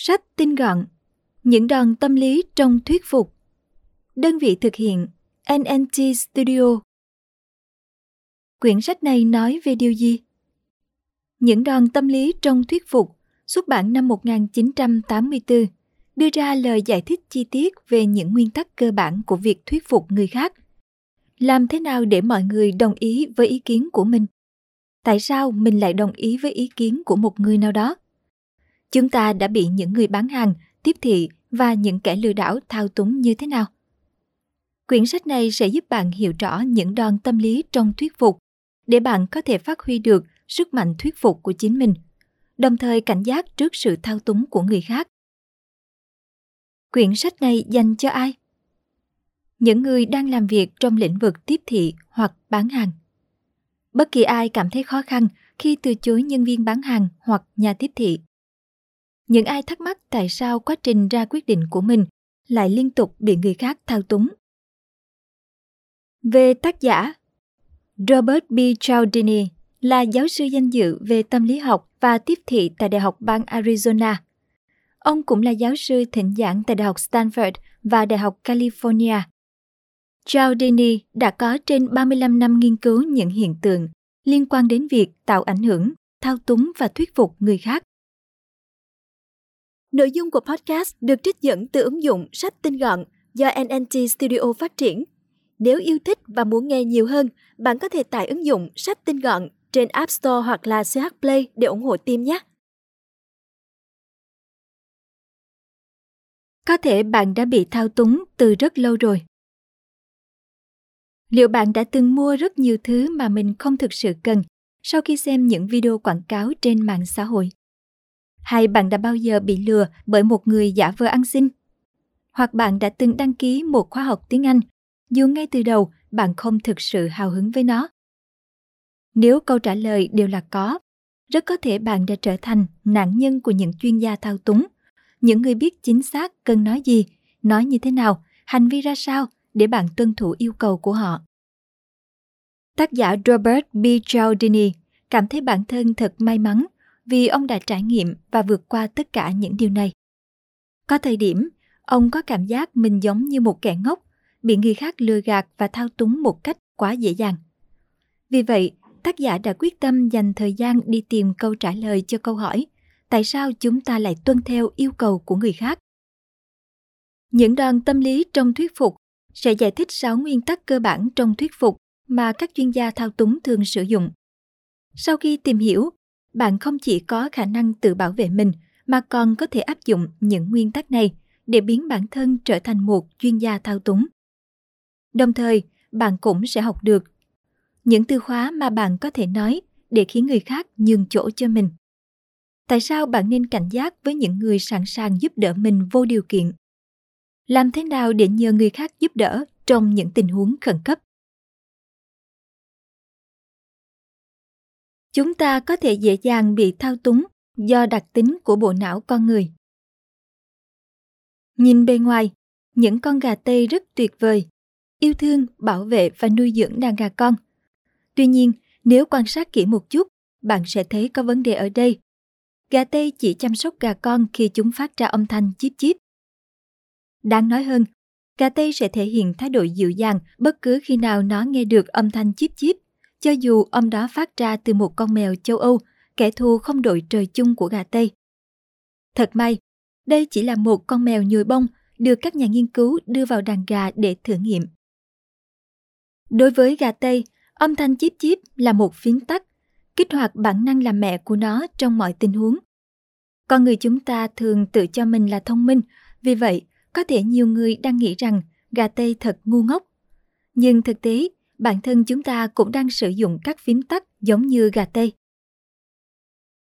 Sách tinh gọn, Những đòn tâm lý trong thuyết phục Đơn vị thực hiện NNT Studio Quyển sách này nói về điều gì? Những đòn tâm lý trong thuyết phục xuất bản năm 1984 đưa ra lời giải thích chi tiết về những nguyên tắc cơ bản của việc thuyết phục người khác. Làm thế nào để mọi người đồng ý với ý kiến của mình? Tại sao mình lại đồng ý với ý kiến của một người nào đó? Chúng ta đã bị những người bán hàng, tiếp thị và những kẻ lừa đảo thao túng như thế nào? Quyển sách này sẽ giúp bạn hiểu rõ những đòn tâm lý trong thuyết phục để bạn có thể phát huy được sức mạnh thuyết phục của chính mình, đồng thời cảnh giác trước sự thao túng của người khác. Quyển sách này dành cho ai? Những người đang làm việc trong lĩnh vực tiếp thị hoặc bán hàng. Bất kỳ ai cảm thấy khó khăn khi từ chối nhân viên bán hàng hoặc nhà tiếp thị. Những ai thắc mắc tại sao quá trình ra quyết định của mình lại liên tục bị người khác thao túng. Về tác giả, Robert B. Cialdini là giáo sư danh dự về tâm lý học và tiếp thị tại Đại học bang Arizona. Ông cũng là giáo sư thỉnh giảng tại Đại học Stanford và Đại học California. Cialdini đã có trên 35 năm nghiên cứu những hiện tượng liên quan đến việc tạo ảnh hưởng, thao túng và thuyết phục người khác. Nội dung của podcast được trích dẫn từ ứng dụng sách tinh gọn do NNT Studio phát triển. Nếu yêu thích và muốn nghe nhiều hơn, bạn có thể tải ứng dụng sách tinh gọn trên App Store hoặc là CH Play để ủng hộ team nhé. Có thể bạn đã bị thao túng từ rất lâu rồi. Liệu bạn đã từng mua rất nhiều thứ mà mình không thực sự cần sau khi xem những video quảng cáo trên mạng xã hội? Hay bạn đã bao giờ bị lừa bởi một người giả vờ ăn xin? Hoặc bạn đã từng đăng ký một khóa học tiếng Anh dù ngay từ đầu bạn không thực sự hào hứng với nó? Nếu câu trả lời đều là có, rất có thể bạn đã trở thành nạn nhân của những chuyên gia thao túng, những người biết chính xác cần nói gì, nói như thế nào, hành vi ra sao để bạn tuân thủ yêu cầu của họ. Tác giả Robert B. Cialdini cảm thấy bản thân thật may mắn vì ông đã trải nghiệm và vượt qua tất cả những điều này. Có thời điểm, ông có cảm giác mình giống như một kẻ ngốc, bị người khác lừa gạt và thao túng một cách quá dễ dàng. Vì vậy, tác giả đã quyết tâm dành thời gian đi tìm câu trả lời cho câu hỏi tại sao chúng ta lại tuân theo yêu cầu của người khác. Những đòn tâm lý trong thuyết phục sẽ giải thích 6 nguyên tắc cơ bản trong thuyết phục mà các chuyên gia thao túng thường sử dụng. Sau khi tìm hiểu, bạn không chỉ có khả năng tự bảo vệ mình mà còn có thể áp dụng những nguyên tắc này để biến bản thân trở thành một chuyên gia thao túng. Đồng thời, bạn cũng sẽ học được những từ khóa mà bạn có thể nói để khiến người khác nhường chỗ cho mình. Tại sao bạn nên cảnh giác với những người sẵn sàng giúp đỡ mình vô điều kiện? Làm thế nào để nhờ người khác giúp đỡ trong những tình huống khẩn cấp? Chúng ta có thể dễ dàng bị thao túng do đặc tính của bộ não con người. Nhìn bề ngoài, những con gà tây rất tuyệt vời, yêu thương, bảo vệ và nuôi dưỡng đàn gà con – Tuy nhiên, nếu quan sát kỹ một chút, bạn sẽ thấy có vấn đề ở đây. Gà Tây chỉ chăm sóc gà con khi chúng phát ra âm thanh chip chip. Đáng nói hơn, gà Tây sẽ thể hiện thái độ dịu dàng bất cứ khi nào nó nghe được âm thanh chip chip, cho dù âm đó phát ra từ một con mèo châu Âu, kẻ thù không đội trời chung của gà Tây. Thật may, đây chỉ là một con mèo nhồi bông được các nhà nghiên cứu đưa vào đàn gà để thử nghiệm. Đối với gà Tây, Âm thanh chip chip là một phiến tắc kích hoạt bản năng làm mẹ của nó trong mọi tình huống. Con người chúng ta thường tự cho mình là thông minh, vì vậy có thể nhiều người đang nghĩ rằng gà tây thật ngu ngốc. Nhưng thực tế, bản thân chúng ta cũng đang sử dụng các phím tắt giống như gà tây.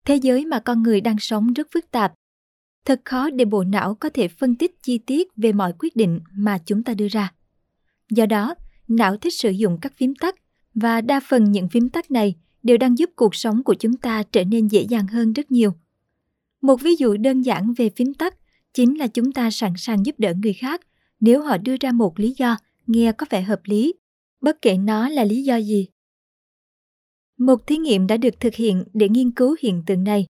Thế giới mà con người đang sống rất phức tạp. Thật khó để bộ não có thể phân tích chi tiết về mọi quyết định mà chúng ta đưa ra. Do đó, não thích sử dụng các phím tắt và đa phần những phím tắt này đều đang giúp cuộc sống của chúng ta trở nên dễ dàng hơn rất nhiều. Một ví dụ đơn giản về phím tắt chính là chúng ta sẵn sàng giúp đỡ người khác nếu họ đưa ra một lý do nghe có vẻ hợp lý, bất kể nó là lý do gì. Một thí nghiệm đã được thực hiện để nghiên cứu hiện tượng này.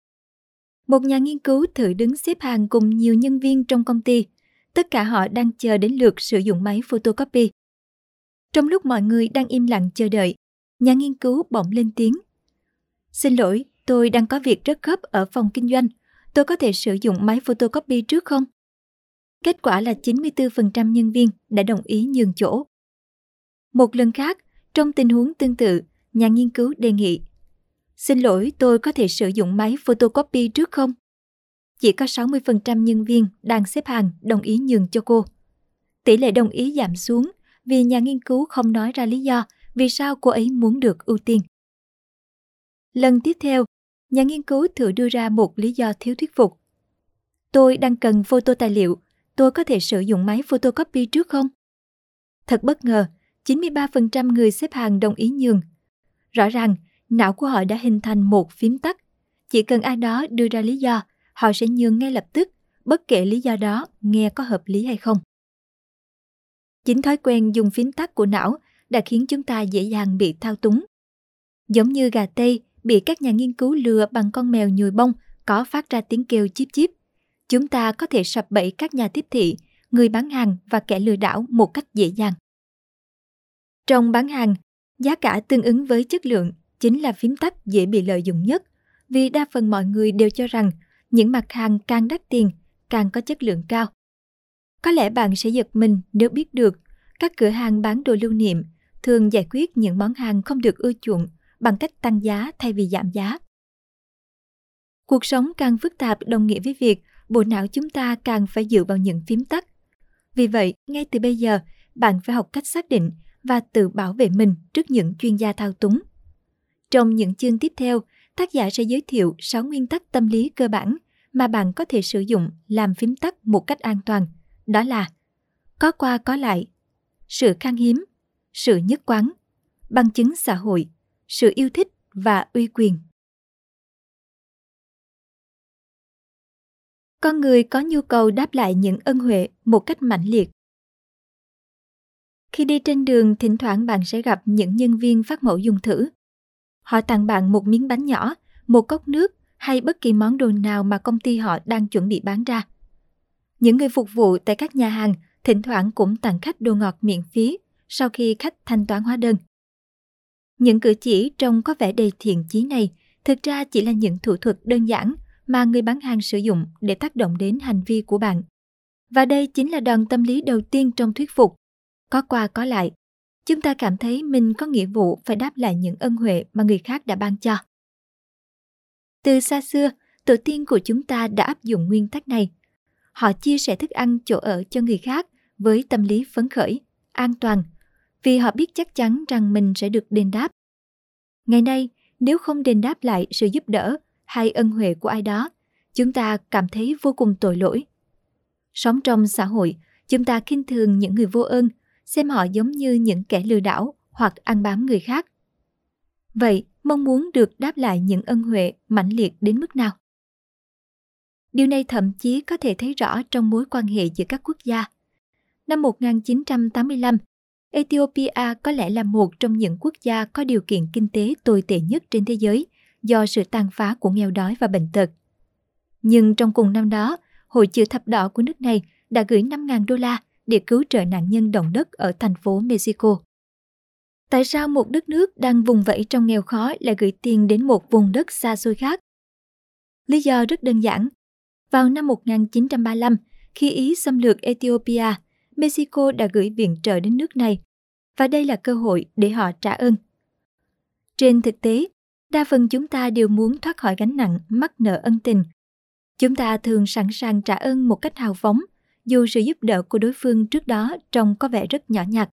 Một nhà nghiên cứu thử đứng xếp hàng cùng nhiều nhân viên trong công ty. Tất cả họ đang chờ đến lượt sử dụng máy photocopy. Trong lúc mọi người đang im lặng chờ đợi, nhà nghiên cứu bỗng lên tiếng. Xin lỗi, tôi đang có việc rất gấp ở phòng kinh doanh. Tôi có thể sử dụng máy photocopy trước không? Kết quả là 94% nhân viên đã đồng ý nhường chỗ. Một lần khác, trong tình huống tương tự, nhà nghiên cứu đề nghị Xin lỗi, tôi có thể sử dụng máy photocopy trước không? Chỉ có 60% nhân viên đang xếp hàng đồng ý nhường cho cô. Tỷ lệ đồng ý giảm xuống vì nhà nghiên cứu không nói ra lý do vì sao cô ấy muốn được ưu tiên. Lần tiếp theo, nhà nghiên cứu thử đưa ra một lý do thiếu thuyết phục. Tôi đang cần photo tài liệu, tôi có thể sử dụng máy photocopy trước không? Thật bất ngờ, 93% người xếp hàng đồng ý nhường. Rõ ràng, não của họ đã hình thành một phím tắt. Chỉ cần ai đó đưa ra lý do, họ sẽ nhường ngay lập tức, bất kể lý do đó nghe có hợp lý hay không. Chính thói quen dùng phím tắt của não đã khiến chúng ta dễ dàng bị thao túng. Giống như gà Tây bị các nhà nghiên cứu lừa bằng con mèo nhồi bông có phát ra tiếng kêu chip chip. Chúng ta có thể sập bẫy các nhà tiếp thị, người bán hàng và kẻ lừa đảo một cách dễ dàng. Trong bán hàng, giá cả tương ứng với chất lượng chính là phím tắt dễ bị lợi dụng nhất, vì đa phần mọi người đều cho rằng những mặt hàng càng đắt tiền càng có chất lượng cao. Có lẽ bạn sẽ giật mình nếu biết được các cửa hàng bán đồ lưu niệm thường giải quyết những món hàng không được ưa chuộng bằng cách tăng giá thay vì giảm giá. Cuộc sống càng phức tạp đồng nghĩa với việc bộ não chúng ta càng phải dựa vào những phím tắt. Vì vậy, ngay từ bây giờ, bạn phải học cách xác định và tự bảo vệ mình trước những chuyên gia thao túng. Trong những chương tiếp theo, tác giả sẽ giới thiệu 6 nguyên tắc tâm lý cơ bản mà bạn có thể sử dụng làm phím tắt một cách an toàn. Đó là có qua có lại, sự khan hiếm, sự nhất quán, bằng chứng xã hội, sự yêu thích và uy quyền. Con người có nhu cầu đáp lại những ân huệ một cách mãnh liệt. Khi đi trên đường, thỉnh thoảng bạn sẽ gặp những nhân viên phát mẫu dùng thử. Họ tặng bạn một miếng bánh nhỏ, một cốc nước hay bất kỳ món đồ nào mà công ty họ đang chuẩn bị bán ra. Những người phục vụ tại các nhà hàng thỉnh thoảng cũng tặng khách đồ ngọt miễn phí sau khi khách thanh toán hóa đơn. Những cử chỉ trông có vẻ đầy thiện chí này thực ra chỉ là những thủ thuật đơn giản mà người bán hàng sử dụng để tác động đến hành vi của bạn. Và đây chính là đòn tâm lý đầu tiên trong thuyết phục. Có qua có lại, chúng ta cảm thấy mình có nghĩa vụ phải đáp lại những ân huệ mà người khác đã ban cho. Từ xa xưa, tổ tiên của chúng ta đã áp dụng nguyên tắc này. Họ chia sẻ thức ăn chỗ ở cho người khác với tâm lý phấn khởi, an toàn, vì họ biết chắc chắn rằng mình sẽ được đền đáp. Ngày nay, nếu không đền đáp lại sự giúp đỡ hay ân huệ của ai đó, chúng ta cảm thấy vô cùng tội lỗi. Sống trong xã hội, chúng ta khinh thường những người vô ơn, xem họ giống như những kẻ lừa đảo hoặc ăn bám người khác. Vậy, mong muốn được đáp lại những ân huệ mãnh liệt đến mức nào? Điều này thậm chí có thể thấy rõ trong mối quan hệ giữa các quốc gia. Năm 1985, Ethiopia có lẽ là một trong những quốc gia có điều kiện kinh tế tồi tệ nhất trên thế giới do sự tàn phá của nghèo đói và bệnh tật. Nhưng trong cùng năm đó, Hội chữ thập đỏ của nước này đã gửi 5.000 đô la để cứu trợ nạn nhân động đất ở thành phố Mexico. Tại sao một đất nước đang vùng vẫy trong nghèo khó lại gửi tiền đến một vùng đất xa xôi khác? Lý do rất đơn giản. Vào năm 1935, khi Ý xâm lược Ethiopia, Mexico đã gửi viện trợ đến nước này và đây là cơ hội để họ trả ơn. Trên thực tế, đa phần chúng ta đều muốn thoát khỏi gánh nặng mắc nợ ân tình. Chúng ta thường sẵn sàng trả ơn một cách hào phóng, dù sự giúp đỡ của đối phương trước đó trông có vẻ rất nhỏ nhặt.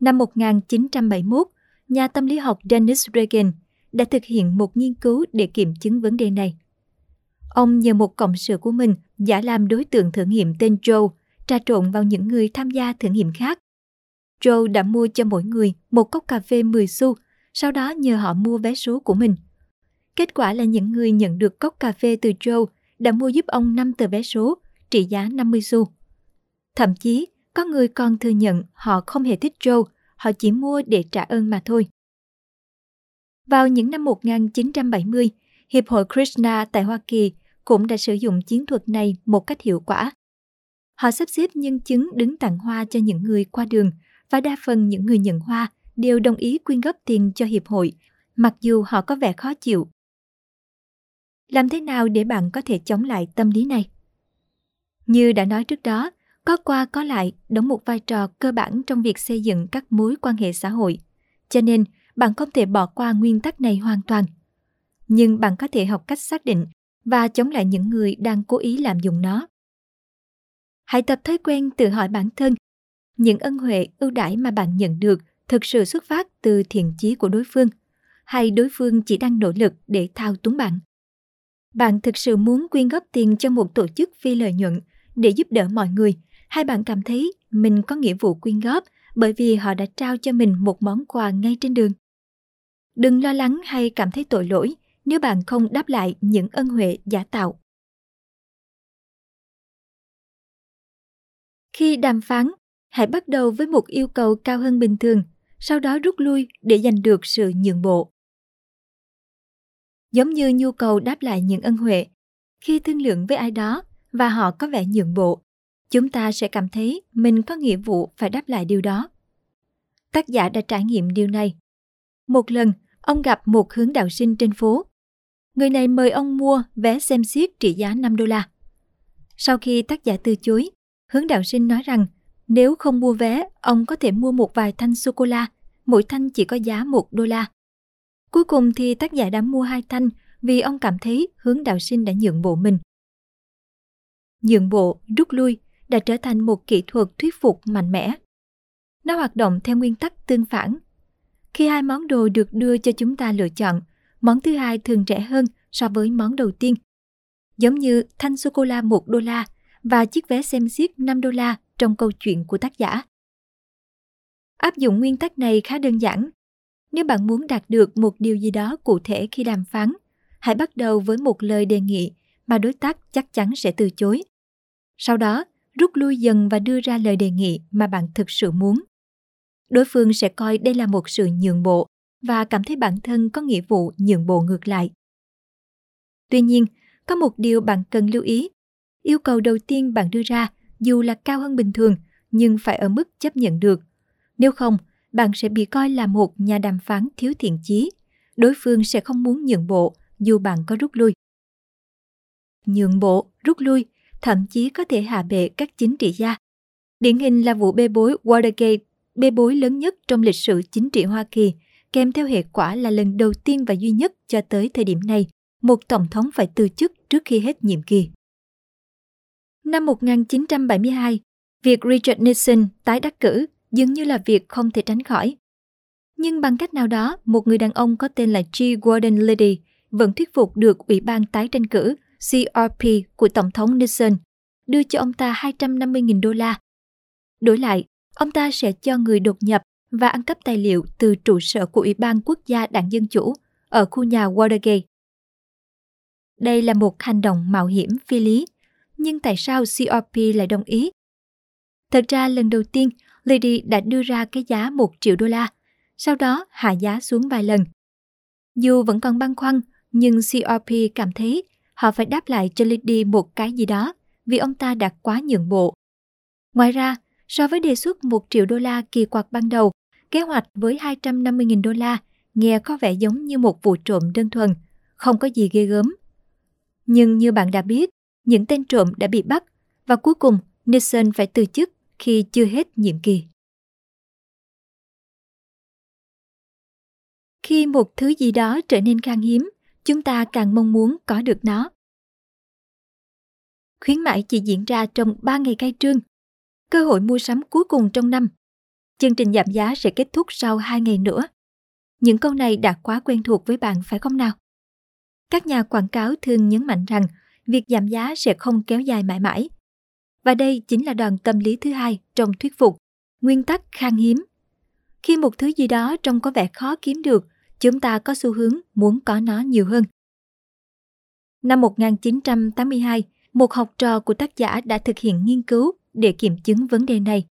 Năm 1971, nhà tâm lý học Dennis Reagan đã thực hiện một nghiên cứu để kiểm chứng vấn đề này. Ông nhờ một cộng sự của mình giả làm đối tượng thử nghiệm tên Joe trà trộn vào những người tham gia thử nghiệm khác. Joe đã mua cho mỗi người một cốc cà phê 10 xu, sau đó nhờ họ mua vé số của mình. Kết quả là những người nhận được cốc cà phê từ Joe đã mua giúp ông 5 tờ vé số trị giá 50 xu. Thậm chí, có người còn thừa nhận họ không hề thích Joe, họ chỉ mua để trả ơn mà thôi. Vào những năm 1970, Hiệp hội Krishna tại Hoa Kỳ cũng đã sử dụng chiến thuật này một cách hiệu quả. Họ sắp xếp nhân chứng đứng tặng hoa cho những người qua đường và đa phần những người nhận hoa đều đồng ý quyên góp tiền cho hiệp hội, mặc dù họ có vẻ khó chịu. Làm thế nào để bạn có thể chống lại tâm lý này? Như đã nói trước đó, có qua có lại đóng một vai trò cơ bản trong việc xây dựng các mối quan hệ xã hội. Cho nên, bạn không thể bỏ qua nguyên tắc này hoàn toàn. Nhưng bạn có thể học cách xác định và chống lại những người đang cố ý làm dụng nó. Hãy tập thói quen tự hỏi bản thân, những ân huệ ưu đãi mà bạn nhận được thực sự xuất phát từ thiện chí của đối phương, hay đối phương chỉ đang nỗ lực để thao túng bạn. Bạn thực sự muốn quyên góp tiền cho một tổ chức phi lợi nhuận để giúp đỡ mọi người, hai bạn cảm thấy mình có nghĩa vụ quyên góp bởi vì họ đã trao cho mình một món quà ngay trên đường? Đừng lo lắng hay cảm thấy tội lỗi nếu bạn không đáp lại những ân huệ giả tạo. Khi đàm phán, hãy bắt đầu với một yêu cầu cao hơn bình thường, sau đó rút lui để giành được sự nhượng bộ. Giống như nhu cầu đáp lại những ân huệ, khi thương lượng với ai đó và họ có vẻ nhượng bộ, chúng ta sẽ cảm thấy mình có nghĩa vụ phải đáp lại điều đó. Tác giả đã trải nghiệm điều này. Một lần, ông gặp một hướng đạo sinh trên phố. Người này mời ông mua vé xem xiếc trị giá 5 đô la. Sau khi tác giả từ chối, hướng đạo sinh nói rằng nếu không mua vé, ông có thể mua một vài thanh sô-cô-la, mỗi thanh chỉ có giá 1 đô la. Cuối cùng thì tác giả đã mua hai thanh vì ông cảm thấy hướng đạo sinh đã nhượng bộ mình. Nhượng bộ, rút lui đã trở thành một kỹ thuật thuyết phục mạnh mẽ. Nó hoạt động theo nguyên tắc tương phản. Khi hai món đồ được đưa cho chúng ta lựa chọn, món thứ hai thường rẻ hơn so với món đầu tiên. Giống như thanh sô-cô-la 1 đô la và chiếc vé xem xiếc 5 đô la trong câu chuyện của tác giả. Áp dụng nguyên tắc này khá đơn giản. Nếu bạn muốn đạt được một điều gì đó cụ thể khi đàm phán, hãy bắt đầu với một lời đề nghị mà đối tác chắc chắn sẽ từ chối. Sau đó, rút lui dần và đưa ra lời đề nghị mà bạn thực sự muốn. Đối phương sẽ coi đây là một sự nhượng bộ và cảm thấy bản thân có nghĩa vụ nhượng bộ ngược lại. Tuy nhiên, có một điều bạn cần lưu ý. Yêu cầu đầu tiên bạn đưa ra dù là cao hơn bình thường nhưng phải ở mức chấp nhận được. Nếu không, bạn sẽ bị coi là một nhà đàm phán thiếu thiện chí. Đối phương sẽ không muốn nhượng bộ dù bạn có rút lui. Nhượng bộ, rút lui, thậm chí có thể hạ bệ các chính trị gia. Điển hình là vụ bê bối Watergate, bê bối lớn nhất trong lịch sử chính trị Hoa Kỳ, kèm theo hệ quả là lần đầu tiên và duy nhất cho tới thời điểm này, một tổng thống phải từ chức trước khi hết nhiệm kỳ. Năm 1972, việc Richard Nixon tái đắc cử dường như là việc không thể tránh khỏi. Nhưng bằng cách nào đó, một người đàn ông có tên là G. Gordon Liddy vẫn thuyết phục được Ủy ban tái tranh cử CRP của Tổng thống Nixon đưa cho ông ta 250.000 đô la. Đổi lại, ông ta sẽ cho người đột nhập và ăn cắp tài liệu từ trụ sở của Ủy ban Quốc gia Đảng Dân Chủ ở khu nhà Watergate. Đây là một hành động mạo hiểm phi lý, nhưng tại sao CRP lại đồng ý? Thật ra lần đầu tiên, Lady đã đưa ra cái giá 1 triệu đô la, sau đó hạ giá xuống vài lần. Dù vẫn còn băn khoăn, nhưng CRP cảm thấy họ phải đáp lại cho Lindy một cái gì đó vì ông ta đã quá nhượng bộ. Ngoài ra, so với đề xuất 1 triệu đô la kỳ quặc ban đầu, kế hoạch với 250.000 đô la nghe có vẻ giống như một vụ trộm đơn thuần, không có gì ghê gớm. Nhưng như bạn đã biết, những tên trộm đã bị bắt và cuối cùng Nixon phải từ chức khi chưa hết nhiệm kỳ. Khi một thứ gì đó trở nên khan hiếm, chúng ta càng mong muốn có được nó. Khuyến mãi chỉ diễn ra trong 3 ngày khai trương, cơ hội mua sắm cuối cùng trong năm. Chương trình giảm giá sẽ kết thúc sau 2 ngày nữa. Những câu này đã quá quen thuộc với bạn phải không nào? Các nhà quảng cáo thường nhấn mạnh rằng việc giảm giá sẽ không kéo dài mãi mãi. Và đây chính là đòn tâm lý thứ hai trong thuyết phục, nguyên tắc khan hiếm. Khi một thứ gì đó trông có vẻ khó kiếm được, chúng ta có xu hướng muốn có nó nhiều hơn. Năm 1982, một học trò của tác giả đã thực hiện nghiên cứu để kiểm chứng vấn đề này.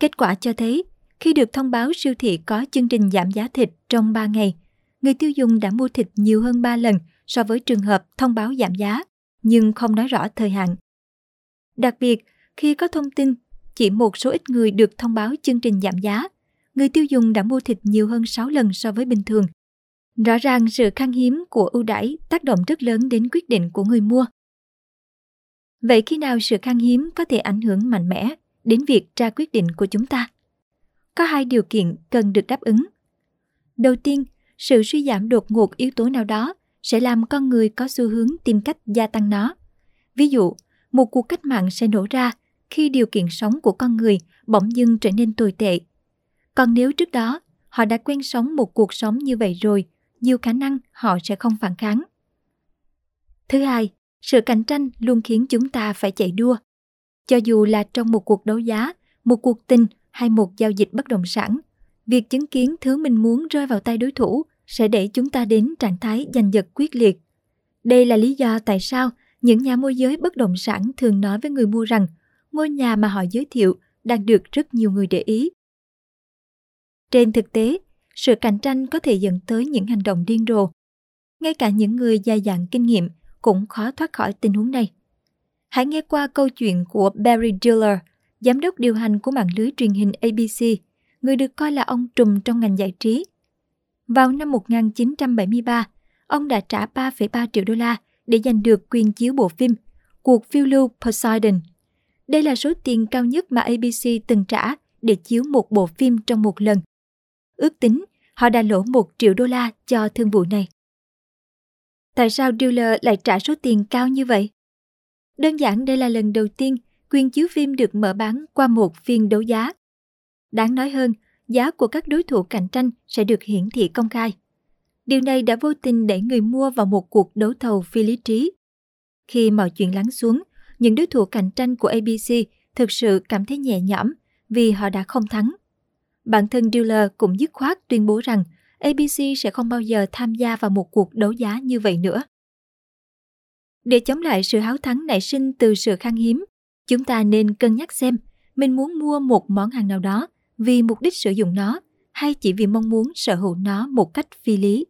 Kết quả cho thấy, khi được thông báo siêu thị có chương trình giảm giá thịt trong 3 ngày, người tiêu dùng đã mua thịt nhiều hơn 3 lần so với trường hợp thông báo giảm giá, nhưng không nói rõ thời hạn. Đặc biệt, khi có thông tin chỉ một số ít người được thông báo chương trình giảm giá, người tiêu dùng đã mua thịt nhiều hơn 6 lần so với bình thường. Rõ ràng sự khan hiếm của ưu đãi tác động rất lớn đến quyết định của người mua. Vậy khi nào sự khan hiếm có thể ảnh hưởng mạnh mẽ đến việc ra quyết định của chúng ta? Có hai điều kiện cần được đáp ứng. Đầu tiên, sự suy giảm đột ngột yếu tố nào đó sẽ làm con người có xu hướng tìm cách gia tăng nó. Ví dụ, một cuộc cách mạng sẽ nổ ra khi điều kiện sống của con người bỗng dưng trở nên tồi tệ. Còn nếu trước đó họ đã quen sống một cuộc sống như vậy rồi, nhiều khả năng họ sẽ không phản kháng. Thứ hai, sự cạnh tranh luôn khiến chúng ta phải chạy đua. Cho dù là trong một cuộc đấu giá, một cuộc tình hay một giao dịch bất động sản, việc chứng kiến thứ mình muốn rơi vào tay đối thủ sẽ đẩy chúng ta đến trạng thái giành giật quyết liệt. Đây là lý do tại sao những nhà môi giới bất động sản thường nói với người mua rằng ngôi nhà mà họ giới thiệu đang được rất nhiều người để ý. Trên thực tế, sự cạnh tranh có thể dẫn tới những hành động điên rồ. Ngay cả những người dài dặn kinh nghiệm cũng khó thoát khỏi tình huống này. Hãy nghe qua câu chuyện của Barry Diller, giám đốc điều hành của mạng lưới truyền hình ABC, người được coi là ông trùm trong ngành giải trí. Vào năm 1973, ông đã trả 3,3 triệu đô la để giành được quyền chiếu bộ phim Cuộc phiêu lưu Poseidon. Đây là số tiền cao nhất mà ABC từng trả để chiếu một bộ phim trong một lần. Ước tính, họ đã lỗ 1 triệu đô la cho thương vụ này. Tại sao dealer lại trả số tiền cao như vậy? Đơn giản đây là lần đầu tiên quyền chiếu phim được mở bán qua một phiên đấu giá. Đáng nói hơn, giá của các đối thủ cạnh tranh sẽ được hiển thị công khai. Điều này đã vô tình đẩy người mua vào một cuộc đấu thầu phi lý trí. Khi mọi chuyện lắng xuống, những đối thủ cạnh tranh của ABC thực sự cảm thấy nhẹ nhõm vì họ đã không thắng. Bản thân dealer cũng dứt khoát tuyên bố rằng ABC sẽ không bao giờ tham gia vào một cuộc đấu giá như vậy nữa. Để chống lại sự háo thắng nảy sinh từ sự khan hiếm, chúng ta nên cân nhắc xem mình muốn mua một món hàng nào đó vì mục đích sử dụng nó hay chỉ vì mong muốn sở hữu nó một cách phi lý.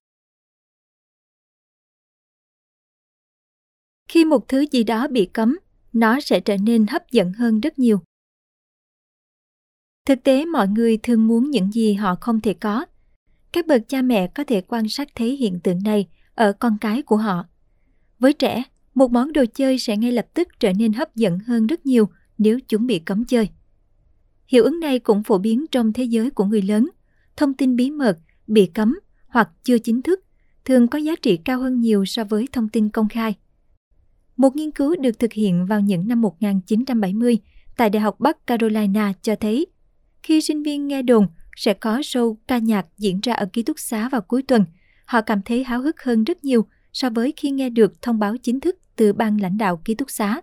Khi một thứ gì đó bị cấm, nó sẽ trở nên hấp dẫn hơn rất nhiều. Thực tế mọi người thường muốn những gì họ không thể có. Các bậc cha mẹ có thể quan sát thấy hiện tượng này ở con cái của họ. Với trẻ, một món đồ chơi sẽ ngay lập tức trở nên hấp dẫn hơn rất nhiều nếu chúng bị cấm chơi. Hiệu ứng này cũng phổ biến trong thế giới của người lớn. Thông tin bí mật, bị cấm hoặc chưa chính thức thường có giá trị cao hơn nhiều so với thông tin công khai. Một nghiên cứu được thực hiện vào những năm 1970 tại Đại học Bắc Carolina cho thấy khi sinh viên nghe đồn sẽ có show ca nhạc diễn ra ở ký túc xá vào cuối tuần, họ cảm thấy háo hức hơn rất nhiều so với khi nghe được thông báo chính thức từ ban lãnh đạo ký túc xá.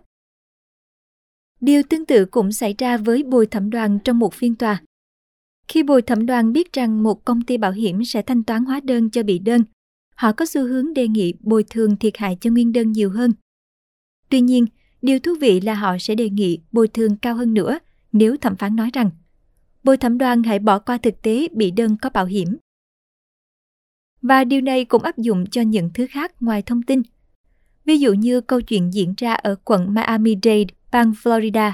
Điều tương tự cũng xảy ra với bồi thẩm đoàn trong một phiên tòa. Khi bồi thẩm đoàn biết rằng một công ty bảo hiểm sẽ thanh toán hóa đơn cho bị đơn, họ có xu hướng đề nghị bồi thường thiệt hại cho nguyên đơn nhiều hơn. Tuy nhiên, điều thú vị là họ sẽ đề nghị bồi thường cao hơn nữa nếu thẩm phán nói rằng bồi thẩm đoàn hãy bỏ qua thực tế bị đơn có bảo hiểm. Và điều này cũng áp dụng cho những thứ khác ngoài thông tin. Ví dụ như câu chuyện diễn ra ở quận Miami-Dade, bang Florida.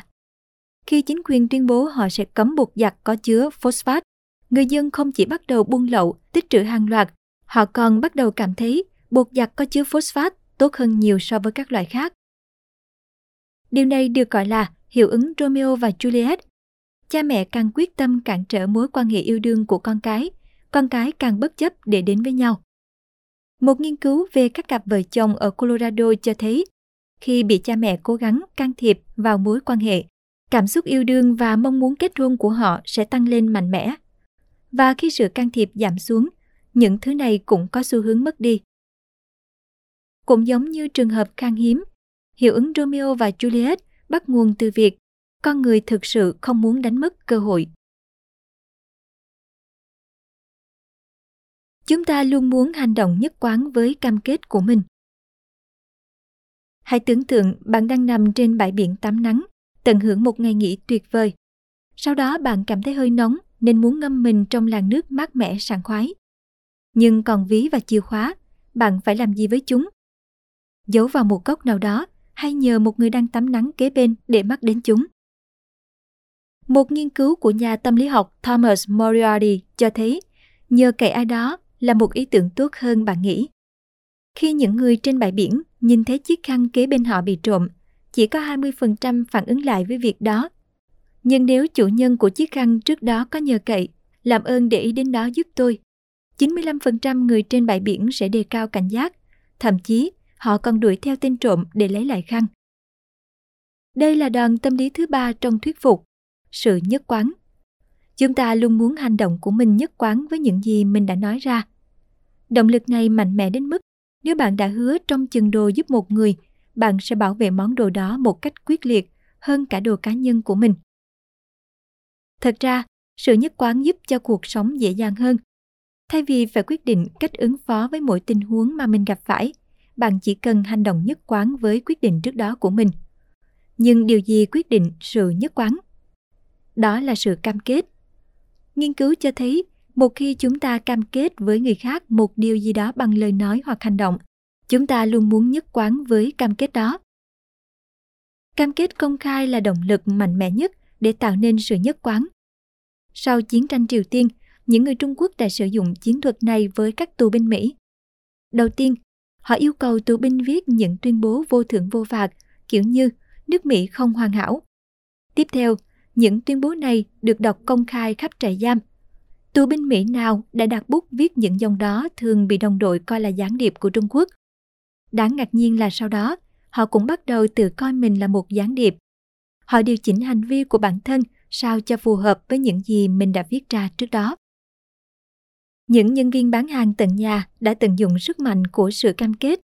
Khi chính quyền tuyên bố họ sẽ cấm bột giặt có chứa phosphat, người dân không chỉ bắt đầu buôn lậu, tích trữ hàng loạt, họ còn bắt đầu cảm thấy bột giặt có chứa phosphat tốt hơn nhiều so với các loại khác. Điều này được gọi là hiệu ứng Romeo và Juliet. Cha mẹ càng quyết tâm cản trở mối quan hệ yêu đương của con cái, con cái càng bất chấp để đến với nhau. Một nghiên cứu về các cặp vợ chồng ở Colorado cho thấy, khi bị cha mẹ cố gắng can thiệp vào mối quan hệ, cảm xúc yêu đương và mong muốn kết hôn của họ sẽ tăng lên mạnh mẽ. Và khi sự can thiệp giảm xuống, những thứ này cũng có xu hướng mất đi. Cũng giống như trường hợp khan hiếm, hiệu ứng Romeo và Juliet bắt nguồn từ việc con người thực sự không muốn đánh mất cơ hội. Chúng ta luôn muốn hành động nhất quán với cam kết của mình. Hãy tưởng tượng bạn đang nằm trên bãi biển tắm nắng, tận hưởng một ngày nghỉ tuyệt vời. Sau đó bạn cảm thấy hơi nóng nên muốn ngâm mình trong làn nước mát mẻ sảng khoái. Nhưng còn ví và chìa khóa, bạn phải làm gì với chúng? Giấu vào một góc nào đó hay nhờ một người đang tắm nắng kế bên để mắt đến chúng. Một nghiên cứu của nhà tâm lý học Thomas Moriarty cho thấy nhờ cậy ai đó là một ý tưởng tốt hơn bạn nghĩ. Khi những người trên bãi biển nhìn thấy chiếc khăn kế bên họ bị trộm, chỉ có 20% phản ứng lại với việc đó. Nhưng nếu chủ nhân của chiếc khăn trước đó có nhờ cậy, làm ơn để ý đến đó giúp tôi, 95% người trên bãi biển sẽ đề cao cảnh giác, thậm chí họ còn đuổi theo tên trộm để lấy lại khăn. Đây là đòn tâm lý thứ ba trong thuyết phục, sự nhất quán. Chúng ta luôn muốn hành động của mình nhất quán với những gì mình đã nói ra. Động lực này mạnh mẽ đến mức nếu bạn đã hứa trong chừng đồ giúp một người, bạn sẽ bảo vệ món đồ đó một cách quyết liệt hơn cả đồ cá nhân của mình. Thật ra, sự nhất quán giúp cho cuộc sống dễ dàng hơn. Thay vì phải quyết định cách ứng phó với mỗi tình huống mà mình gặp phải, bạn chỉ cần hành động nhất quán với quyết định trước đó của mình. Nhưng điều gì quyết định sự nhất quán? Đó là sự cam kết. Nghiên cứu cho thấy, một khi chúng ta cam kết với người khác một điều gì đó bằng lời nói hoặc hành động, chúng ta luôn muốn nhất quán với cam kết đó. Cam kết công khai là động lực mạnh mẽ nhất để tạo nên sự nhất quán. Sau chiến tranh Triều Tiên, những người Trung Quốc đã sử dụng chiến thuật này với các tù binh Mỹ. Đầu tiên, họ yêu cầu tù binh viết những tuyên bố vô thưởng vô phạt, kiểu như nước Mỹ không hoàn hảo. Tiếp theo, những tuyên bố này được đọc công khai khắp trại giam. Tù binh Mỹ nào đã đặt bút viết những dòng đó thường bị đồng đội coi là gián điệp của Trung Quốc. Đáng ngạc nhiên là sau đó, họ cũng bắt đầu tự coi mình là một gián điệp. Họ điều chỉnh hành vi của bản thân sao cho phù hợp với những gì mình đã viết ra trước đó. Những nhân viên bán hàng tận nhà đã tận dụng sức mạnh của sự cam kết.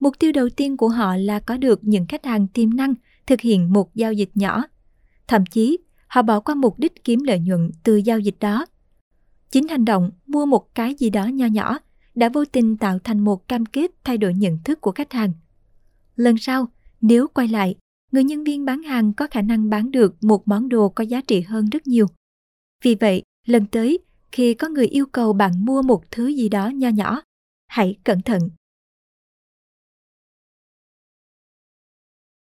Mục tiêu đầu tiên của họ là có được những khách hàng tiềm năng thực hiện một giao dịch nhỏ. Thậm chí, họ bỏ qua mục đích kiếm lợi nhuận từ giao dịch đó. Chính hành động mua một cái gì đó nho nhỏ đã vô tình tạo thành một cam kết thay đổi nhận thức của khách hàng. Lần sau, nếu quay lại, người nhân viên bán hàng có khả năng bán được một món đồ có giá trị hơn rất nhiều. Vì vậy, lần tới, khi có người yêu cầu bạn mua một thứ gì đó nho nhỏ, hãy cẩn thận.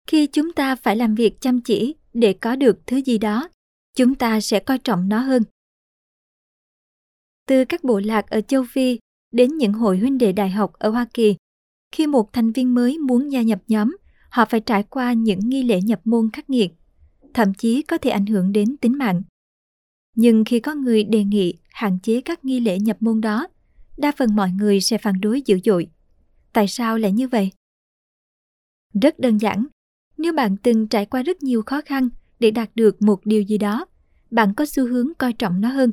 Khi chúng ta phải làm việc chăm chỉ để có được thứ gì đó, chúng ta sẽ coi trọng nó hơn. Từ các bộ lạc ở châu Phi đến những hội huynh đệ đại học ở Hoa Kỳ, khi một thành viên mới muốn gia nhập nhóm, họ phải trải qua những nghi lễ nhập môn khắc nghiệt, thậm chí có thể ảnh hưởng đến tính mạng. Nhưng khi có người đề nghị hạn chế các nghi lễ nhập môn đó, đa phần mọi người sẽ phản đối dữ dội. Tại sao lại như vậy? Rất đơn giản, nếu bạn từng trải qua rất nhiều khó khăn để đạt được một điều gì đó, bạn có xu hướng coi trọng nó hơn.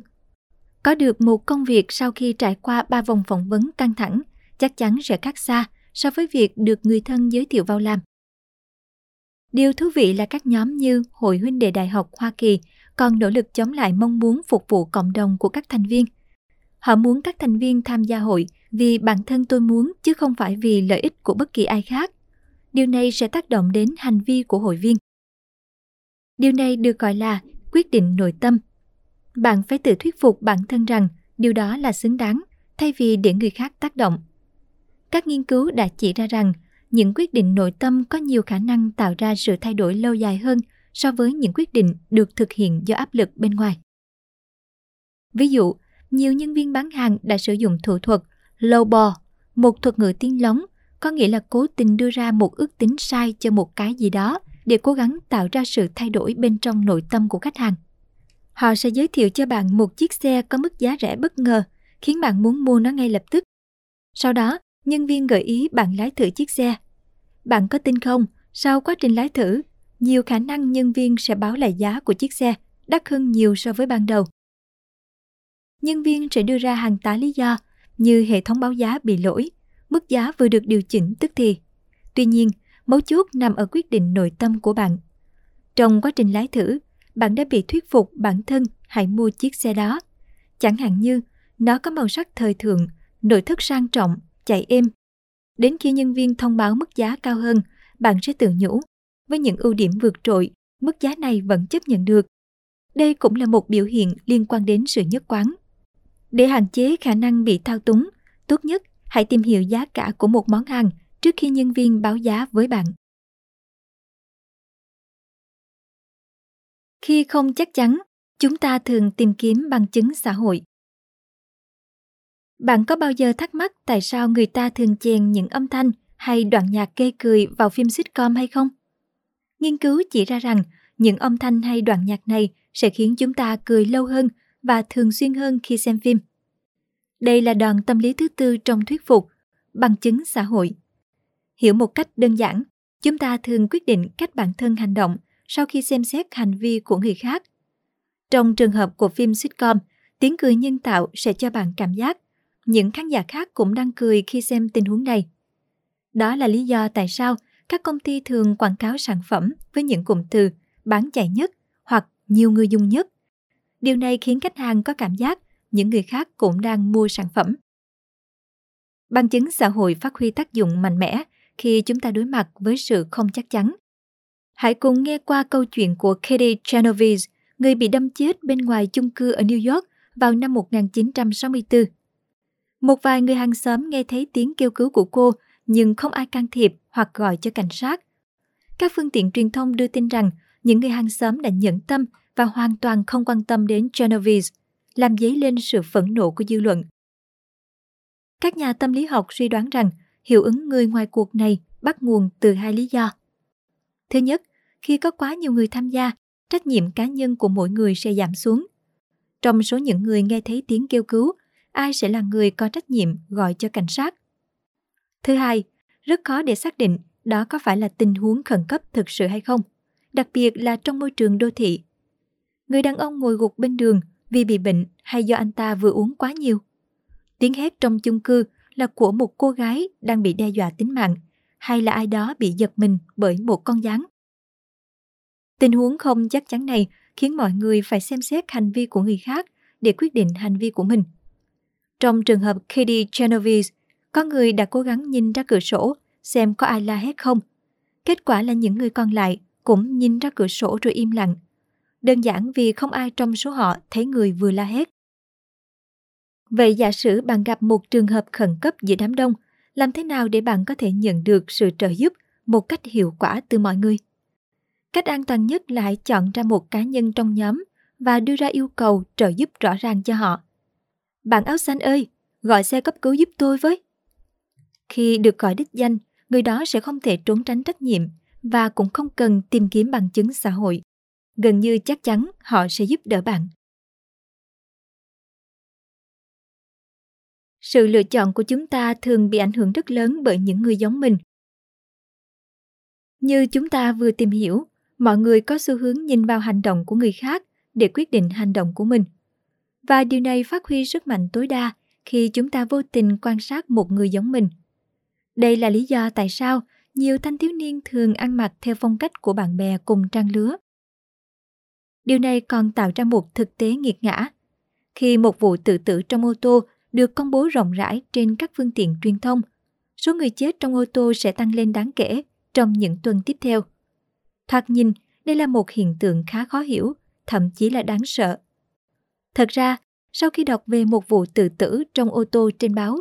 Có được một công việc sau khi trải qua ba vòng phỏng vấn căng thẳng chắc chắn sẽ khác xa so với việc được người thân giới thiệu vào làm. Điều thú vị là các nhóm như Hội huynh đệ Đại học Hoa Kỳ còn nỗ lực chống lại mong muốn phục vụ cộng đồng của các thành viên. Họ muốn các thành viên tham gia hội vì bản thân tôi muốn chứ không phải vì lợi ích của bất kỳ ai khác. Điều này sẽ tác động đến hành vi của hội viên. Điều này được gọi là quyết định nội tâm. Bạn phải tự thuyết phục bản thân rằng điều đó là xứng đáng thay vì để người khác tác động. Các nghiên cứu đã chỉ ra rằng những quyết định nội tâm có nhiều khả năng tạo ra sự thay đổi lâu dài hơn so với những quyết định được thực hiện do áp lực bên ngoài. Ví dụ, nhiều nhân viên bán hàng đã sử dụng thủ thuật lowball, một thuật ngữ tiếng lóng, có nghĩa là cố tình đưa ra một ước tính sai cho một cái gì đó để cố gắng tạo ra sự thay đổi bên trong nội tâm của khách hàng. Họ sẽ giới thiệu cho bạn một chiếc xe có mức giá rẻ bất ngờ, khiến bạn muốn mua nó ngay lập tức. Sau đó, nhân viên gợi ý bạn lái thử chiếc xe. Bạn có tin không, sau quá trình lái thử, nhiều khả năng nhân viên sẽ báo lại giá của chiếc xe đắt hơn nhiều so với ban đầu. Nhân viên sẽ đưa ra hàng tá lý do như hệ thống báo giá bị lỗi, mức giá vừa được điều chỉnh tức thì. Tuy nhiên, mấu chốt nằm ở quyết định nội tâm của bạn. Trong quá trình lái thử, bạn đã bị thuyết phục bản thân hãy mua chiếc xe đó. Chẳng hạn như nó có màu sắc thời thượng, nội thất sang trọng, chạy êm. Đến khi nhân viên thông báo mức giá cao hơn, bạn sẽ tự nhủ với những ưu điểm vượt trội, mức giá này vẫn chấp nhận được. Đây cũng là một biểu hiện liên quan đến sự nhất quán. Để hạn chế khả năng bị thao túng, tốt nhất hãy tìm hiểu giá cả của một món hàng trước khi nhân viên báo giá với bạn. Khi không chắc chắn, chúng ta thường tìm kiếm bằng chứng xã hội. Bạn có bao giờ thắc mắc tại sao người ta thường chèn những âm thanh hay đoạn nhạc gây cười vào phim sitcom hay không? Nghiên cứu chỉ ra rằng những âm thanh hay đoạn nhạc này sẽ khiến chúng ta cười lâu hơn và thường xuyên hơn khi xem phim. Đây là đòn tâm lý thứ tư trong thuyết phục, bằng chứng xã hội. Hiểu một cách đơn giản, chúng ta thường quyết định cách bản thân hành động sau khi xem xét hành vi của người khác. Trong trường hợp của phim sitcom, tiếng cười nhân tạo sẽ cho bạn cảm giác những khán giả khác cũng đang cười khi xem tình huống này. Đó là lý do tại sao các công ty thường quảng cáo sản phẩm với những cụm từ bán chạy nhất hoặc nhiều người dùng nhất. Điều này khiến khách hàng có cảm giác những người khác cũng đang mua sản phẩm. Bằng chứng xã hội phát huy tác dụng mạnh mẽ khi chúng ta đối mặt với sự không chắc chắn. Hãy cùng nghe qua câu chuyện của Katie Genovese, người bị đâm chết bên ngoài chung cư ở New York vào năm 1964. Một vài người hàng xóm nghe thấy tiếng kêu cứu của cô nhưng không ai can thiệp hoặc gọi cho cảnh sát. Các phương tiện truyền thông đưa tin rằng những người hàng xóm đã nhẫn tâm và hoàn toàn không quan tâm đến Genovese, làm dấy lên sự phẫn nộ của dư luận. Các nhà tâm lý học suy đoán rằng hiệu ứng người ngoài cuộc này bắt nguồn từ hai lý do. Thứ nhất, khi có quá nhiều người tham gia, trách nhiệm cá nhân của mỗi người sẽ giảm xuống. Trong số những người nghe thấy tiếng kêu cứu, ai sẽ là người có trách nhiệm gọi cho cảnh sát? Thứ hai, rất khó để xác định đó có phải là tình huống khẩn cấp thực sự hay không, đặc biệt là trong môi trường đô thị. Người đàn ông ngồi gục bên đường vì bị bệnh hay do anh ta vừa uống quá nhiều. Tiếng hét trong chung cư là của một cô gái đang bị đe dọa tính mạng hay là ai đó bị giật mình bởi một con gián. Tình huống không chắc chắn này khiến mọi người phải xem xét hành vi của người khác để quyết định hành vi của mình. Trong trường hợp Katie Genovese, có người đã cố gắng nhìn ra cửa sổ xem có ai la hét không. Kết quả là những người còn lại cũng nhìn ra cửa sổ rồi im lặng. Đơn giản vì không ai trong số họ thấy người vừa la hét. Vậy giả sử bạn gặp một trường hợp khẩn cấp giữa đám đông, làm thế nào để bạn có thể nhận được sự trợ giúp một cách hiệu quả từ mọi người? Cách an toàn nhất là hãy chọn ra một cá nhân trong nhóm và đưa ra yêu cầu trợ giúp rõ ràng cho họ. Bạn áo xanh ơi, gọi xe cấp cứu giúp tôi với. Khi được gọi đích danh, người đó sẽ không thể trốn tránh trách nhiệm và cũng không cần tìm kiếm bằng chứng xã hội. Gần như chắc chắn họ sẽ giúp đỡ bạn. Sự lựa chọn của chúng ta thường bị ảnh hưởng rất lớn bởi những người giống mình. Như chúng ta vừa tìm hiểu, mọi người có xu hướng nhìn vào hành động của người khác để quyết định hành động của mình. Và điều này phát huy sức mạnh tối đa khi chúng ta vô tình quan sát một người giống mình – đây là lý do tại sao nhiều thanh thiếu niên thường ăn mặc theo phong cách của bạn bè cùng trang lứa. Điều này còn tạo ra một thực tế nghiệt ngã. Khi một vụ tự tử trong ô tô được công bố rộng rãi trên các phương tiện truyền thông, số người chết trong ô tô sẽ tăng lên đáng kể trong những tuần tiếp theo. Thoạt nhìn, đây là một hiện tượng khá khó hiểu, thậm chí là đáng sợ. Thật ra, sau khi đọc về một vụ tự tử trong ô tô trên báo,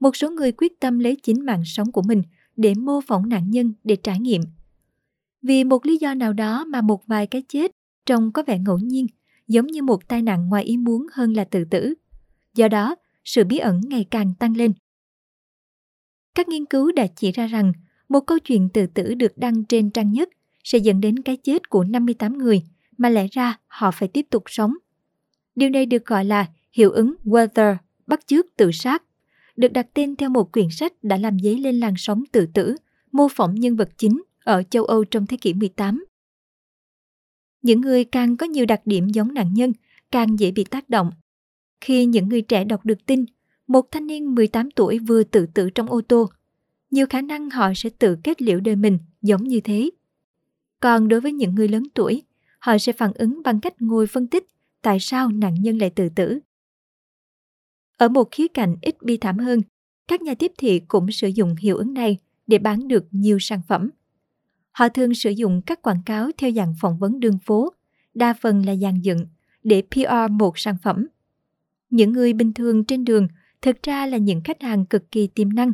một số người quyết tâm lấy chính mạng sống của mình để mô phỏng nạn nhân để trải nghiệm. Vì một lý do nào đó mà một vài cái chết trông có vẻ ngẫu nhiên, giống như một tai nạn ngoài ý muốn hơn là tự tử. Do đó, sự bí ẩn ngày càng tăng lên. Các nghiên cứu đã chỉ ra rằng một câu chuyện tự tử được đăng trên trang nhất sẽ dẫn đến cái chết của 58 người mà lẽ ra họ phải tiếp tục sống. Điều này được gọi là hiệu ứng weather bắt chước tự sát được đặt tên theo một quyển sách đã làm dấy lên làn sóng tự tử, mô phỏng nhân vật chính ở châu Âu trong thế kỷ 18. Những người càng có nhiều đặc điểm giống nạn nhân, càng dễ bị tác động. Khi những người trẻ đọc được tin, một thanh niên 18 tuổi vừa tự tử trong ô tô, nhiều khả năng họ sẽ tự kết liễu đời mình giống như thế. Còn đối với những người lớn tuổi, họ sẽ phản ứng bằng cách ngồi phân tích tại sao nạn nhân lại tự tử ở một khía cạnh ít bi thảm hơn, các nhà tiếp thị cũng sử dụng hiệu ứng này để bán được nhiều sản phẩm. Họ thường sử dụng các quảng cáo theo dạng phỏng vấn đường phố, đa phần là dàn dựng, để PR một sản phẩm. Những người bình thường trên đường thực ra là những khách hàng cực kỳ tiềm năng.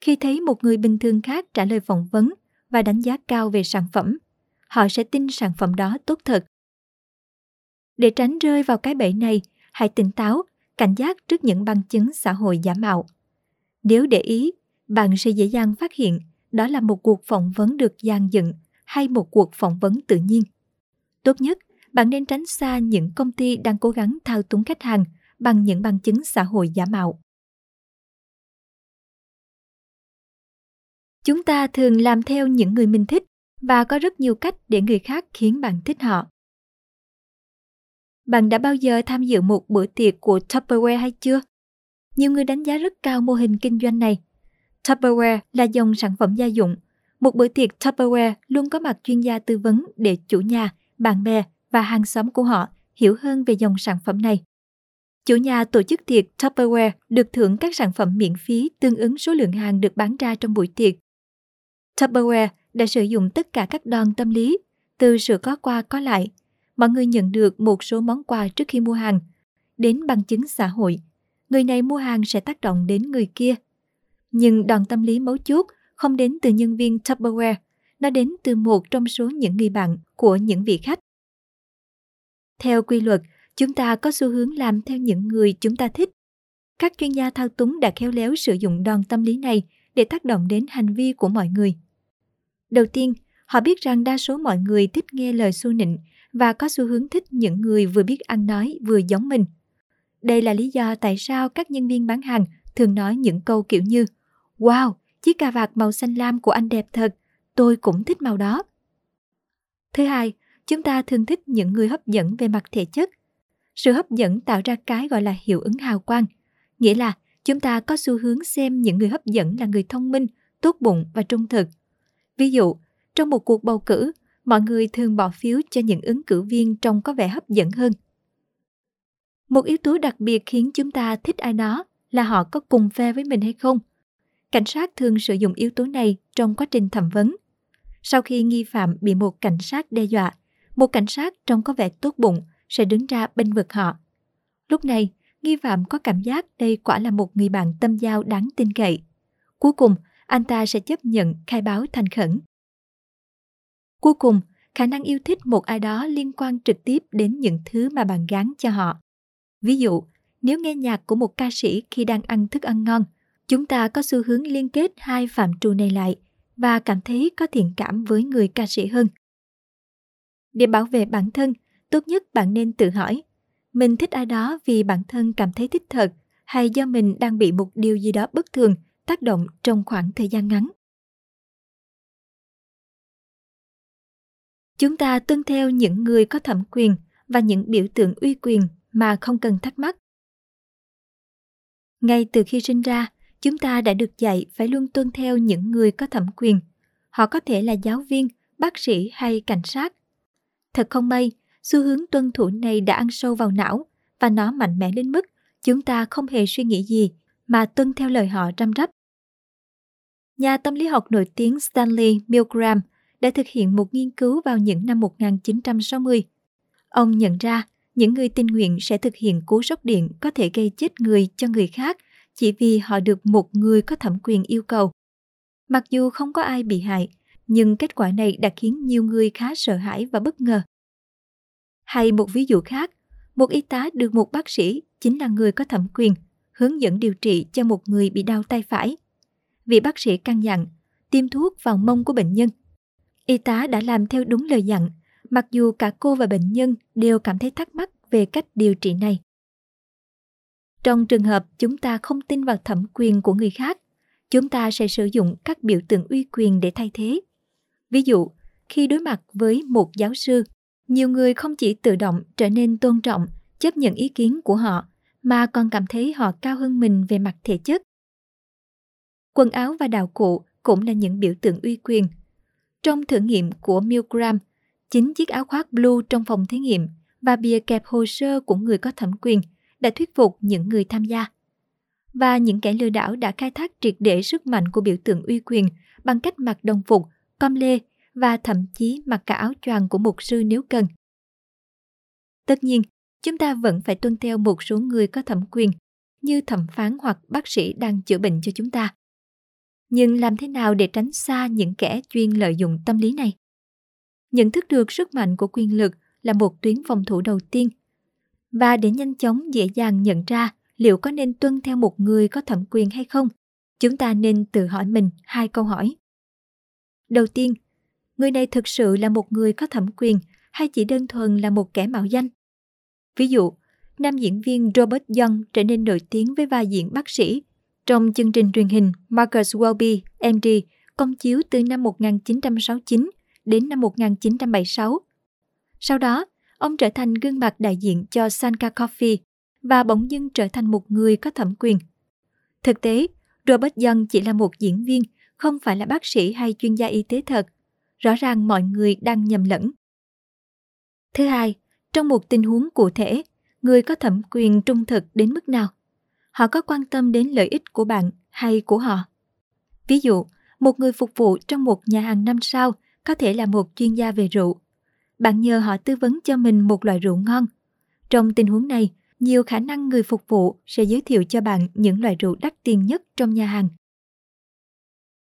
Khi thấy một người bình thường khác trả lời phỏng vấn và đánh giá cao về sản phẩm, họ sẽ tin sản phẩm đó tốt thật. Để tránh rơi vào cái bẫy này, hãy tỉnh táo, cảnh giác trước những bằng chứng xã hội giả mạo. Nếu để ý, bạn sẽ dễ dàng phát hiện đó là một cuộc phỏng vấn được dàn dựng hay một cuộc phỏng vấn tự nhiên. Tốt nhất, bạn nên tránh xa những công ty đang cố gắng thao túng khách hàng bằng những bằng chứng xã hội giả mạo. Chúng ta thường làm theo những người mình thích và có rất nhiều cách để người khác khiến bạn thích họ. Bạn đã bao giờ tham dự một bữa tiệc của Tupperware hay chưa? Nhiều người đánh giá rất cao mô hình kinh doanh này. Tupperware là dòng sản phẩm gia dụng. Một bữa tiệc Tupperware luôn có mặt chuyên gia tư vấn để chủ nhà, bạn bè và hàng xóm của họ hiểu hơn về dòng sản phẩm này. Chủ nhà tổ chức tiệc Tupperware được thưởng các sản phẩm miễn phí tương ứng số lượng hàng được bán ra trong buổi tiệc. Tupperware đã sử dụng tất cả các đòn tâm lý, từ sự có qua có lại. Mọi người nhận được một số món quà trước khi mua hàng, đến bằng chứng xã hội. Người này mua hàng sẽ tác động đến người kia. Nhưng đòn tâm lý mấu chốt không đến từ nhân viên Tupperware, nó đến từ một trong số những người bạn của những vị khách. Theo quy luật, chúng ta có xu hướng làm theo những người chúng ta thích. Các chuyên gia thao túng đã khéo léo sử dụng đòn tâm lý này để tác động đến hành vi của mọi người. Đầu tiên, họ biết rằng đa số mọi người thích nghe lời xu nịnh và có xu hướng thích những người vừa biết ăn nói vừa giống mình. Đây là lý do tại sao các nhân viên bán hàng thường nói những câu kiểu như Wow, chiếc cà vạt màu xanh lam của anh đẹp thật, tôi cũng thích màu đó. Thứ hai, chúng ta thường thích những người hấp dẫn về mặt thể chất. Sự hấp dẫn tạo ra cái gọi là hiệu ứng hào quang, nghĩa là chúng ta có xu hướng xem những người hấp dẫn là người thông minh, tốt bụng và trung thực. Ví dụ, trong một cuộc bầu cử, mọi người thường bỏ phiếu cho những ứng cử viên trông có vẻ hấp dẫn hơn. Một yếu tố đặc biệt khiến chúng ta thích ai đó là họ có cùng phe với mình hay không. Cảnh sát thường sử dụng yếu tố này trong quá trình thẩm vấn. Sau khi nghi phạm bị một cảnh sát đe dọa, một cảnh sát trông có vẻ tốt bụng sẽ đứng ra bênh vực họ. Lúc này, nghi phạm có cảm giác đây quả là một người bạn tâm giao đáng tin cậy. Cuối cùng, anh ta sẽ chấp nhận khai báo thành khẩn. Cuối cùng, khả năng yêu thích một ai đó liên quan trực tiếp đến những thứ mà bạn gán cho họ. Ví dụ, nếu nghe nhạc của một ca sĩ khi đang ăn thức ăn ngon, chúng ta có xu hướng liên kết hai phạm trù này lại và cảm thấy có thiện cảm với người ca sĩ hơn. Để bảo vệ bản thân, tốt nhất bạn nên tự hỏi, mình thích ai đó vì bản thân cảm thấy thích thật hay do mình đang bị một điều gì đó bất thường tác động trong khoảng thời gian ngắn. Chúng ta tuân theo những người có thẩm quyền và những biểu tượng uy quyền mà không cần thắc mắc. Ngay từ khi sinh ra, chúng ta đã được dạy phải luôn tuân theo những người có thẩm quyền. Họ có thể là giáo viên, bác sĩ hay cảnh sát. Thật không may, xu hướng tuân thủ này đã ăn sâu vào não và nó mạnh mẽ đến mức chúng ta không hề suy nghĩ gì mà tuân theo lời họ răm rắp. Nhà tâm lý học nổi tiếng Stanley Milgram đã thực hiện một nghiên cứu vào những năm 1960. Ông nhận ra những người tình nguyện sẽ thực hiện cú sốc điện có thể gây chết người cho người khác chỉ vì họ được một người có thẩm quyền yêu cầu. Mặc dù không có ai bị hại, nhưng kết quả này đã khiến nhiều người khá sợ hãi và bất ngờ. Hay một ví dụ khác, một y tá được một bác sĩ chính là người có thẩm quyền hướng dẫn điều trị cho một người bị đau tay phải. Vị bác sĩ căn dặn tiêm thuốc vào mông của bệnh nhân. Y tá đã làm theo đúng lời dặn, mặc dù cả cô và bệnh nhân đều cảm thấy thắc mắc về cách điều trị này. Trong trường hợp chúng ta không tin vào thẩm quyền của người khác, chúng ta sẽ sử dụng các biểu tượng uy quyền để thay thế. Ví dụ, khi đối mặt với một giáo sư, nhiều người không chỉ tự động trở nên tôn trọng, chấp nhận ý kiến của họ, mà còn cảm thấy họ cao hơn mình về mặt thể chất. Quần áo và đạo cụ cũng là những biểu tượng uy quyền. Trong thử nghiệm của Milgram, chính chiếc áo khoác blue trong phòng thí nghiệm và bìa kẹp hồ sơ của người có thẩm quyền đã thuyết phục những người tham gia. Và những kẻ lừa đảo đã khai thác triệt để sức mạnh của biểu tượng uy quyền bằng cách mặc đồng phục, com lê và thậm chí mặc cả áo choàng của mục sư nếu cần. Tất nhiên, chúng ta vẫn phải tuân theo một số người có thẩm quyền như thẩm phán hoặc bác sĩ đang chữa bệnh cho chúng ta. Nhưng làm thế nào để tránh xa những kẻ chuyên lợi dụng tâm lý này? Nhận thức được sức mạnh của quyền lực là một tuyến phòng thủ đầu tiên. Và để nhanh chóng dễ dàng nhận ra liệu có nên tuân theo một người có thẩm quyền hay không, chúng ta nên tự hỏi mình hai câu hỏi. Đầu tiên, người này thực sự là một người có thẩm quyền hay chỉ đơn thuần là một kẻ mạo danh? Ví dụ, nam diễn viên Robert Young trở nên nổi tiếng với vai diễn bác sĩ trong chương trình truyền hình Marcus Welby, MD, công chiếu từ năm 1969 đến năm 1976. Sau đó, ông trở thành gương mặt đại diện cho Sanka Coffee và bỗng dưng trở thành một người có thẩm quyền. Thực tế, Robert Young chỉ là một diễn viên, không phải là bác sĩ hay chuyên gia y tế thật. Rõ ràng mọi người đang nhầm lẫn. Thứ hai, trong một tình huống cụ thể, người có thẩm quyền trung thực đến mức nào? Họ có quan tâm đến lợi ích của bạn hay của họ? Ví dụ, một người phục vụ trong một nhà hàng năm sao có thể là một chuyên gia về rượu. Bạn nhờ họ tư vấn cho mình một loại rượu ngon. Trong tình huống này, nhiều khả năng người phục vụ sẽ giới thiệu cho bạn những loại rượu đắt tiền nhất trong nhà hàng.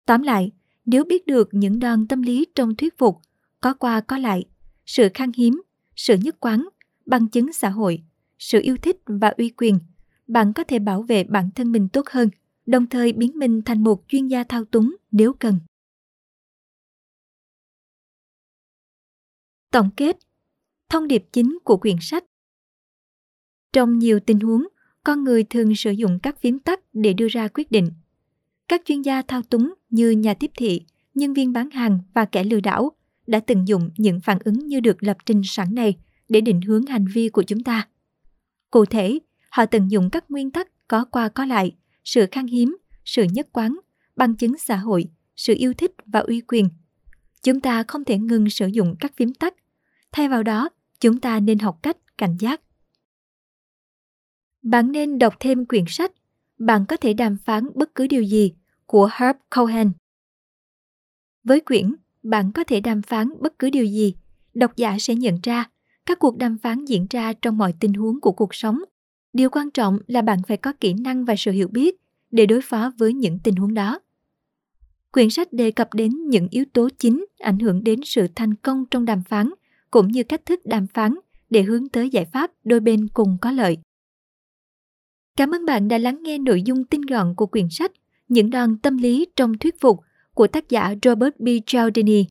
Tóm lại, nếu biết được những đòn tâm lý trong thuyết phục, có qua có lại, sự khan hiếm, sự nhất quán, bằng chứng xã hội, sự yêu thích và uy quyền, bạn có thể bảo vệ bản thân mình tốt hơn, đồng thời biến mình thành một chuyên gia thao túng nếu cần. Tổng kết Thông điệp chính của quyển sách Trong nhiều tình huống, con người thường sử dụng các phím tắt để đưa ra quyết định. Các chuyên gia thao túng như nhà tiếp thị, nhân viên bán hàng và kẻ lừa đảo đã từng dùng những phản ứng như được lập trình sẵn này để định hướng hành vi của chúng ta. Cụ thể, họ tận dụng các nguyên tắc có qua có lại, sự khan hiếm, sự nhất quán, bằng chứng xã hội, sự yêu thích và uy quyền. Chúng ta không thể ngừng sử dụng các phím tắt. Thay vào đó, chúng ta nên học cách cảnh giác. Bạn nên đọc thêm quyển sách Bạn có thể đàm phán bất cứ điều gì của Herb Cohen. Với quyển Bạn có thể đàm phán bất cứ điều gì, độc giả sẽ nhận ra các cuộc đàm phán diễn ra trong mọi tình huống của cuộc sống. Điều quan trọng là bạn phải có kỹ năng và sự hiểu biết để đối phó với những tình huống đó. Quyển sách đề cập đến những yếu tố chính ảnh hưởng đến sự thành công trong đàm phán, cũng như cách thức đàm phán để hướng tới giải pháp đôi bên cùng có lợi. Cảm ơn bạn đã lắng nghe nội dung tinh gọn của quyển sách Những đòn tâm lý trong thuyết phục của tác giả Robert B. Cialdini.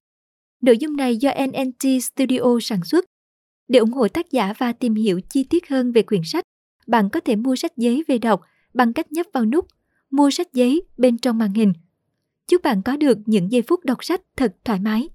Nội dung này do NNT Studio sản xuất. Để ủng hộ tác giả và tìm hiểu chi tiết hơn về quyển sách, bạn có thể mua sách giấy về đọc bằng cách nhấp vào nút Mua sách giấy bên trong màn hình. Chúc bạn có được những giây phút đọc sách thật thoải mái.